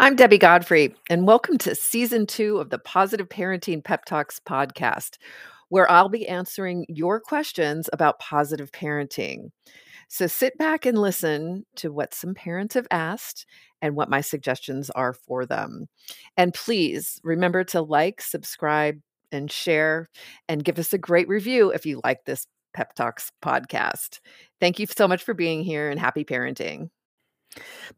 I'm Debbie Godfrey, and welcome to season two of the Positive Parenting Pep Talks podcast, where I'll be answering your questions about positive parenting. So sit back and listen to what some parents have asked and what my suggestions are for them. And please remember to like, subscribe, and share, and give us a great review if you like this Pep Talks podcast. Thank you so much for being here and happy parenting.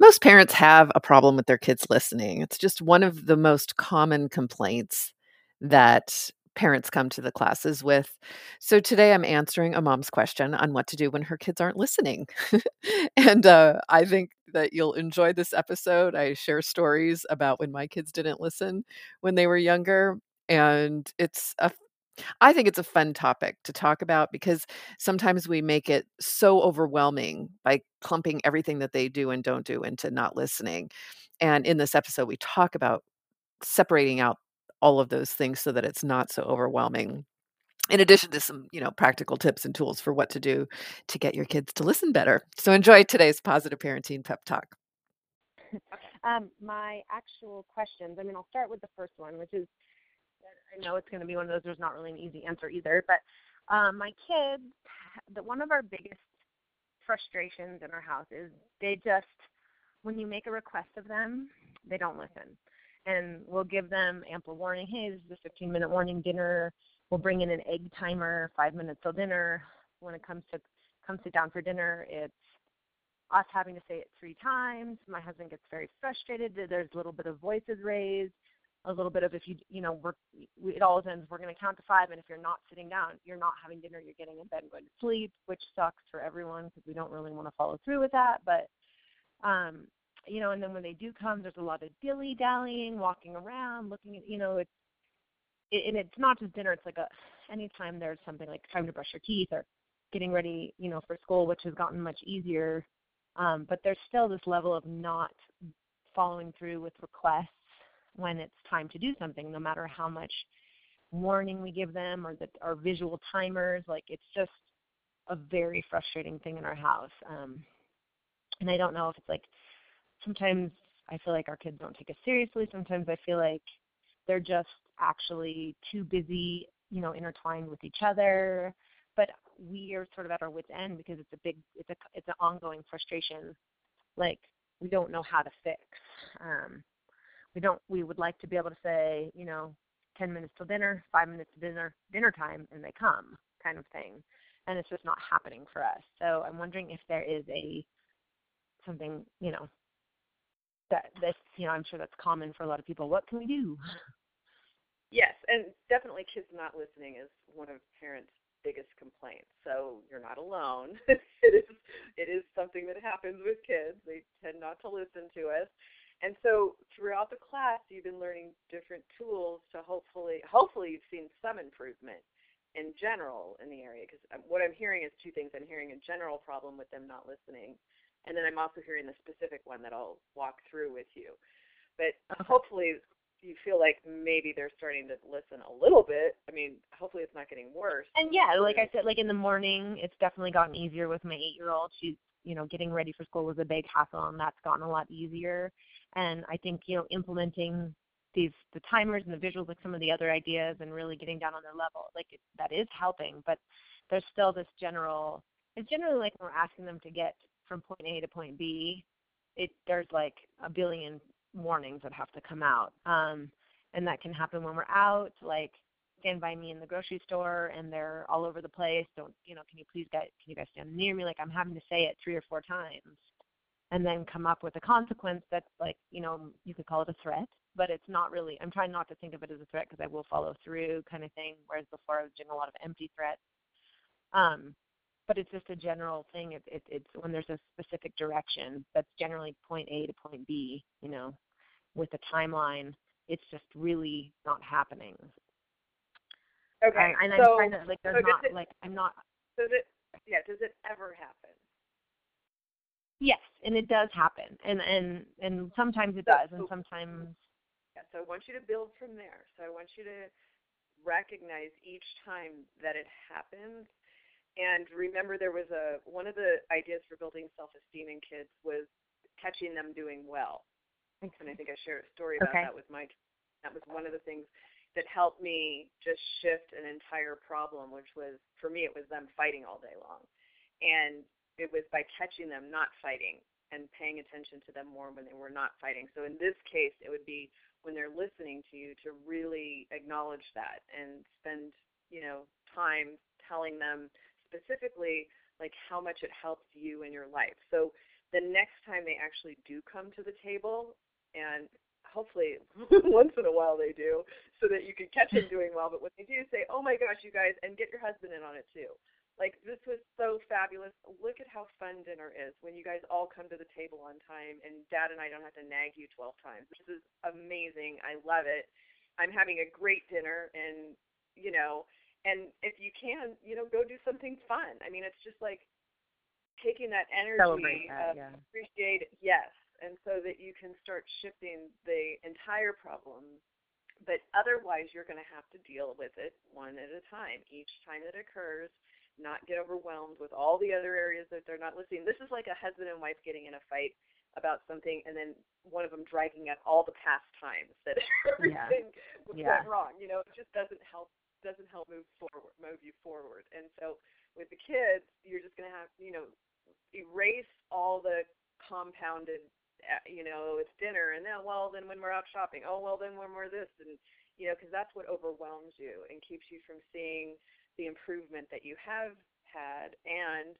Most parents have a problem with their kids listening. It's just one of the most common complaints that parents come to the classes with. So today I'm answering a mom's question on what to do when her kids aren't listening. and uh, I think that you'll enjoy this episode. I share stories about when my kids didn't listen when they were younger. And it's a I think it's a fun topic to talk about because sometimes we make it so overwhelming by clumping everything that they do and don't do into not listening. And in this episode, we talk about separating out all of those things so that it's not so overwhelming. In addition to some, you know, practical tips and tools for what to do to get your kids to listen better. So enjoy today's positive parenting pep talk. Um, my actual questions. I mean, I'll start with the first one, which is I know it's going to be one of those. There's not really an easy answer either. But um, my kids, the one of our biggest frustrations in our house is they just, when you make a request of them, they don't listen. And we'll give them ample warning. Hey, this is a 15 minute warning dinner. We'll bring in an egg timer, five minutes till dinner. When it comes to come sit down for dinner, it's us having to say it three times. My husband gets very frustrated. There's a little bit of voices raised a little bit of if you you know we're we, it all ends we're going to count to five and if you're not sitting down you're not having dinner you're getting in bed and going to sleep which sucks for everyone because we don't really want to follow through with that but um you know and then when they do come there's a lot of dilly dallying walking around looking at you know it's it, and it's not just dinner it's like a anytime there's something like time to brush your teeth or getting ready you know for school which has gotten much easier um but there's still this level of not following through with requests when it's time to do something, no matter how much warning we give them or that our visual timers. Like it's just a very frustrating thing in our house. Um, and I don't know if it's like sometimes I feel like our kids don't take us seriously. Sometimes I feel like they're just actually too busy, you know, intertwined with each other. But we are sort of at our wits end because it's a big, it's a, it's an ongoing frustration. Like we don't know how to fix. Um, we don't we would like to be able to say you know 10 minutes till dinner 5 minutes to dinner dinner time and they come kind of thing. And it's just not happening for us. So i'm wondering if there is a something you know that this you know i'm sure that's common for a lot of people. What can we do? Yes and definitely kids not listening is one of parents biggest complaints. So you're not alone. It is it is something that happens with kids. They tend not to listen to us and so throughout the class, you've been learning different tools to hopefully, hopefully, you've seen some improvement in general in the area. Because um, what I'm hearing is two things. I'm hearing a general problem with them not listening, and then I'm also hearing the specific one that I'll walk through with you. But hopefully, you feel like maybe they're starting to listen a little bit. I mean, hopefully it's not getting worse. And yeah, like I said, like in the morning, it's definitely gotten easier with my eight-year-old. She's, you know, getting ready for school was a big hassle, and that's gotten a lot easier. And I think you know implementing these the timers and the visuals, like some of the other ideas, and really getting down on their level, like it, that is helping. But there's still this general. It's generally like we're asking them to get from point A to point B. It there's like a billion warnings that have to come out, um, and that can happen when we're out, like stand by me in the grocery store and they're all over the place. Don't you know? Can you please get? Can you guys stand near me? Like I'm having to say it three or four times and then come up with a consequence that's like you know you could call it a threat but it's not really i'm trying not to think of it as a threat because i will follow through kind of thing whereas before i was doing a lot of empty threats. Um but it's just a general thing it, it, it's when there's a specific direction that's generally point a to point b you know with a timeline it's just really not happening. Okay and, and so, i'm trying to like there's so not it, like i'm not does it yeah does it ever happen Yes, and it does happen, and and and sometimes it does, and sometimes. Yeah, so I want you to build from there. So I want you to recognize each time that it happens, and remember there was a one of the ideas for building self-esteem in kids was catching them doing well. and I think I shared a story about okay. that with my. That was one of the things that helped me just shift an entire problem, which was for me it was them fighting all day long, and it was by catching them not fighting and paying attention to them more when they were not fighting. So in this case, it would be when they're listening to you to really acknowledge that and spend you know time telling them specifically like how much it helps you in your life. So the next time they actually do come to the table and hopefully once in a while they do so that you can catch them doing well but when they do say oh my gosh you guys and get your husband in on it too like this was so fabulous. Look at how fun dinner is when you guys all come to the table on time and dad and i don't have to nag you 12 times. This is amazing. I love it. I'm having a great dinner and you know and if you can you know go do something fun. I mean it's just like taking that energy that, of yeah. appreciate it, yes and so that you can start shifting the entire problem. But otherwise you're going to have to deal with it one at a time. Each time it occurs not get overwhelmed with all the other areas that they're not listening this is like a husband and wife getting in a fight about something and then one of them dragging out all the past times that everything Yeah. went wrong you know it just doesn't help doesn't help move forward move you forward. And so with the kids you're just going to have you know erase all the compounded uh, you know it's dinner and then well then when we're out shopping oh well then when we're this and you know because that's what overwhelms you and keeps you from seeing the improvement that you have had and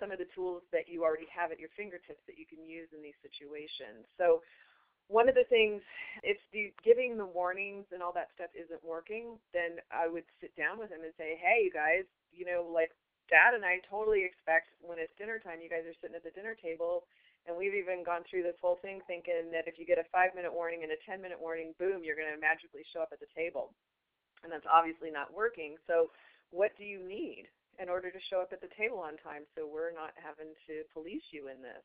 some of the tools that you already have at your fingertips that you can use in these situations. So one of the things if the giving the warnings and all that stuff isn't working then i would sit down with him and say hey you guys you know like dad and i totally expect when it's dinner time you guys are sitting at the dinner table and we've even gone through this whole thing thinking that if you get a five minute warning and a ten minute warning boom you're going to magically show up at the table. And that's obviously not working. So what do you need in order to show up at the table on time so we're not having to police you in this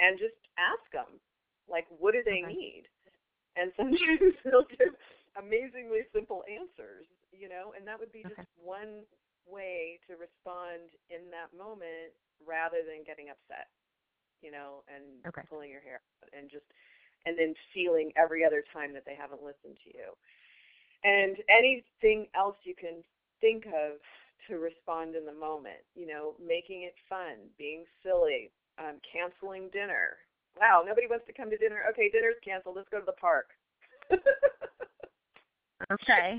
And just ask them like what do they Okay. need and sometimes they'll give amazingly simple answers you know and that would be just Okay. one way to respond in that moment rather than getting upset you know and Okay. pulling your hair out and just and then feeling every other time that they haven't listened to you and anything else you can think of to respond in the moment you know making it fun being silly canceling dinner. Wow, nobody wants to come to dinner. Okay, dinner's canceled. Let's go to the park. Okay.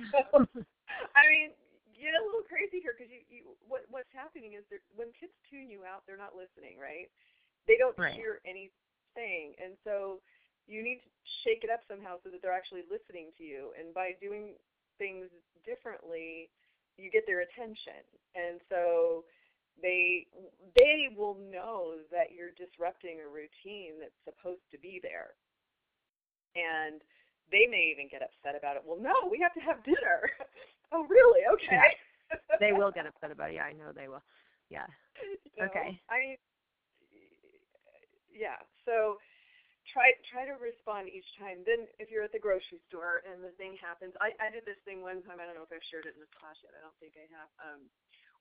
I mean, get a little crazy here because you, you what what's happening is that when kids tune you out, they're not listening, right? They don't Right. hear anything, and so you need to shake it up somehow so that they're actually listening to you. And by doing things differently, you get their attention, and so they they will know that you're disrupting a routine that's supposed to be there. And they may even get upset about it. Well no we have to have dinner. Oh really? Okay. They will get upset about it. Yeah, I know they will. Yeah. Know, Okay. i mean yeah. So try try to respond each time. Then if you're at the grocery store and the thing happens i i did this thing one time. I don't know if i've shared it in this class yet. I don't think i have. Um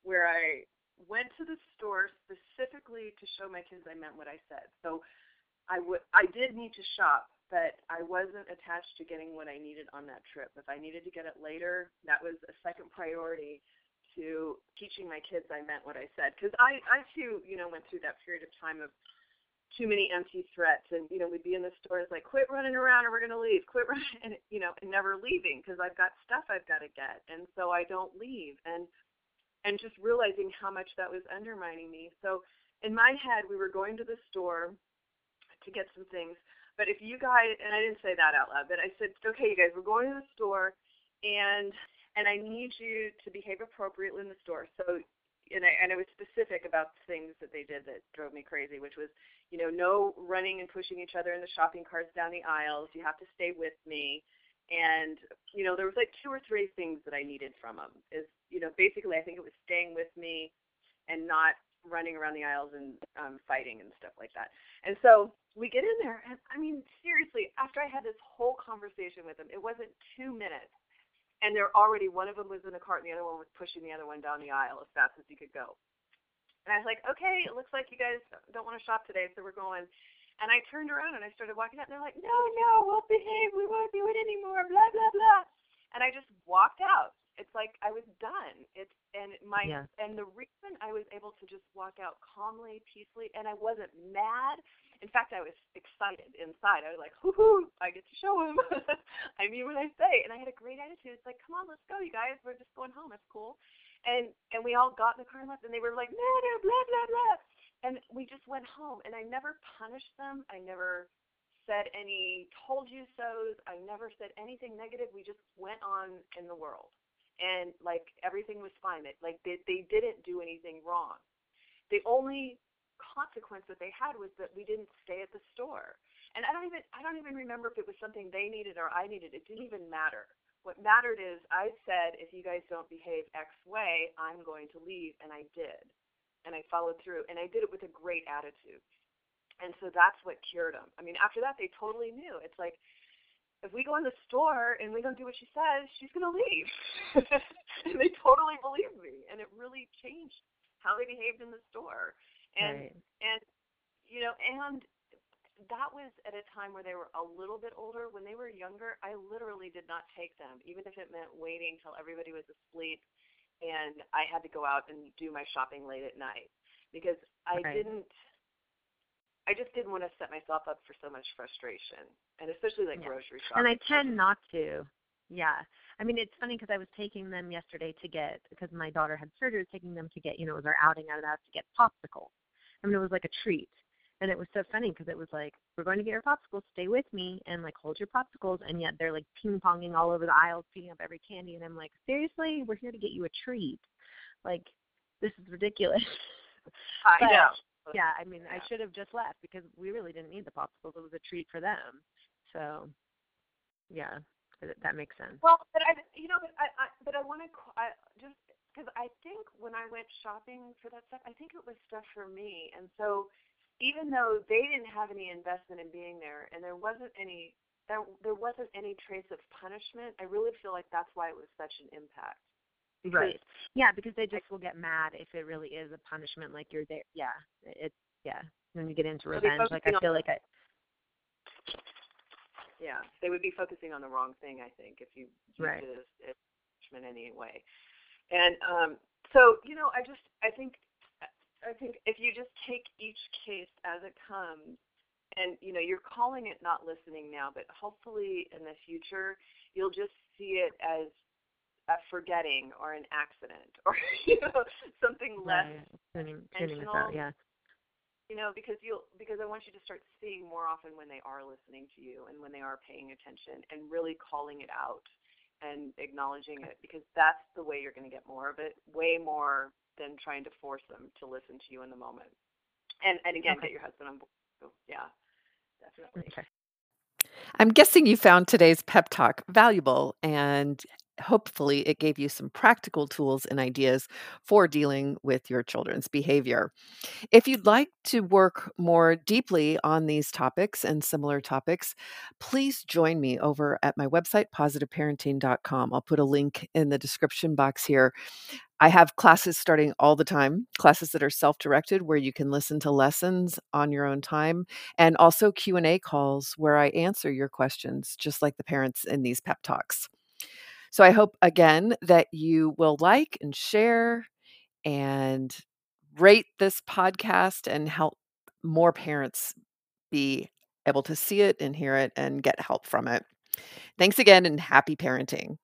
where i went to the store specifically to show my kids I meant what I said. So I would I did need to shop, but I wasn't attached to getting what I needed on that trip. If I needed to get it later, that was a second priority to teaching my kids I meant what I said. Because I I too you know went through that period of time of too many empty threats and you know we'd be in the store stores like quit running around or we're going to leave quit running and you know and never leaving because i've got stuff i've got to get and so i don't leave and and just realizing how much that was undermining me. So in my head, we were going to the store to get some things. But if you guys, and I didn't say that out loud, but I said, okay, you guys, we're going to the store, and and I need you to behave appropriately in the store. So and I and I was specific about the things that they did that drove me crazy, which was, you know, no running and pushing each other in the shopping carts down the aisles. You have to stay with me. And you know, there was like two or three things that I needed from them. Is you know, basically, I think it was staying with me and not running around the aisles and um, fighting and stuff like that. And so we get in there, and I mean, seriously, after I had this whole conversation with them, it wasn't two minutes, and they're already one of them was in the cart, and the other one was pushing the other one down the aisle as fast as he could go. And I was like, okay, it looks like you guys don't want to shop today, so we're going. And I turned around and I started walking out, and they're like, no, no, we'll behave, we won't do it anymore, blah blah blah. And I just walked out it's like I was done. It's and my yeah. and the reason I was able to just walk out calmly, peacefully, and I wasn't mad. In fact, I was excited inside. I was like, "Hoo hoo! I get to show him." I mean what I say, and I had a great attitude. It's like, "Come on, let's go, you guys. We're just going home. It's cool." And and we all got in the car and left, and they were like, "No, no, blah blah blah," we just went home. And I never punished them. I never said any told you so's. I never said anything negative. We just went on in the world and like everything was fine. It, like they they didn't do anything wrong. The only consequence that they had was that we didn't stay at the store. And I don't even I don't even remember if it was something they needed or I needed. It didn't even matter. What mattered is I said if you guys don't behave X way, I'm going to leave and I did. And I followed through and I did it with a great attitude. And so that's what cured them. I mean, after that they totally knew. It's like if we go in the store and we don't do what she says, she's going to leave. and they totally believed me. And it really changed how they behaved in the store. And, right. and, you know, and that was at a time where they were a little bit older. When they were younger, I literally did not take them, even if it meant waiting till everybody was asleep and I had to go out and do my shopping late at night because I right. didn't I just didn't want to set myself up for so much frustration, and especially like yeah. grocery shopping. And I tend not to. Yeah, I mean it's funny because I was taking them yesterday to get because my daughter had surgery, taking them to get you know it was our outing out of the house to get popsicles. I mean it was like a treat, and it was so funny because it was like we're going to get your popsicles, stay with me, and like hold your popsicles, and yet they're like ping ponging all over the aisles, picking up every candy, and I'm like seriously, we're here to get you a treat, like this is ridiculous. I but, know yeah, I mean, yeah. I should have just left because we really didn't need the popsicles. It was a treat for them. So, yeah, that makes sense. Well, but I, you know, but I, I but I want to I just because I think when I went shopping for that stuff, I think it was stuff for me, and so even though they didn't have any investment in being there, and there wasn't any there there wasn't any trace of punishment, I really feel like that's why it was such an impact. Right. Yeah, because they just will get mad if it really is a punishment. Like you're there. Yeah. It's yeah. When you get into revenge, like I feel like I. Yeah, they would be focusing on the wrong thing. I think if you right. it as, as punishment anyway. And um, so you know, I just I think I think if you just take each case as it comes, and you know, you're calling it not listening now, but hopefully in the future you'll just see it as a forgetting or an accident or you know something less tuning, tuning out, yeah. You know, because you'll because I want you to start seeing more often when they are listening to you and when they are paying attention and really calling it out and acknowledging it because that's the way you're going to get more of it, way more than trying to force them to listen to you in the moment. And and again, okay. get your husband on board. So, yeah, definitely. Okay. I'm guessing you found today's pep talk valuable and hopefully it gave you some practical tools and ideas for dealing with your children's behavior. If you'd like to work more deeply on these topics and similar topics, please join me over at my website, positiveparenting.com. I'll put a link in the description box here. I have classes starting all the time, classes that are self-directed where you can listen to lessons on your own time and also Q&A calls where I answer your questions just like the parents in these pep talks. So I hope again that you will like and share and rate this podcast and help more parents be able to see it and hear it and get help from it. Thanks again and happy parenting.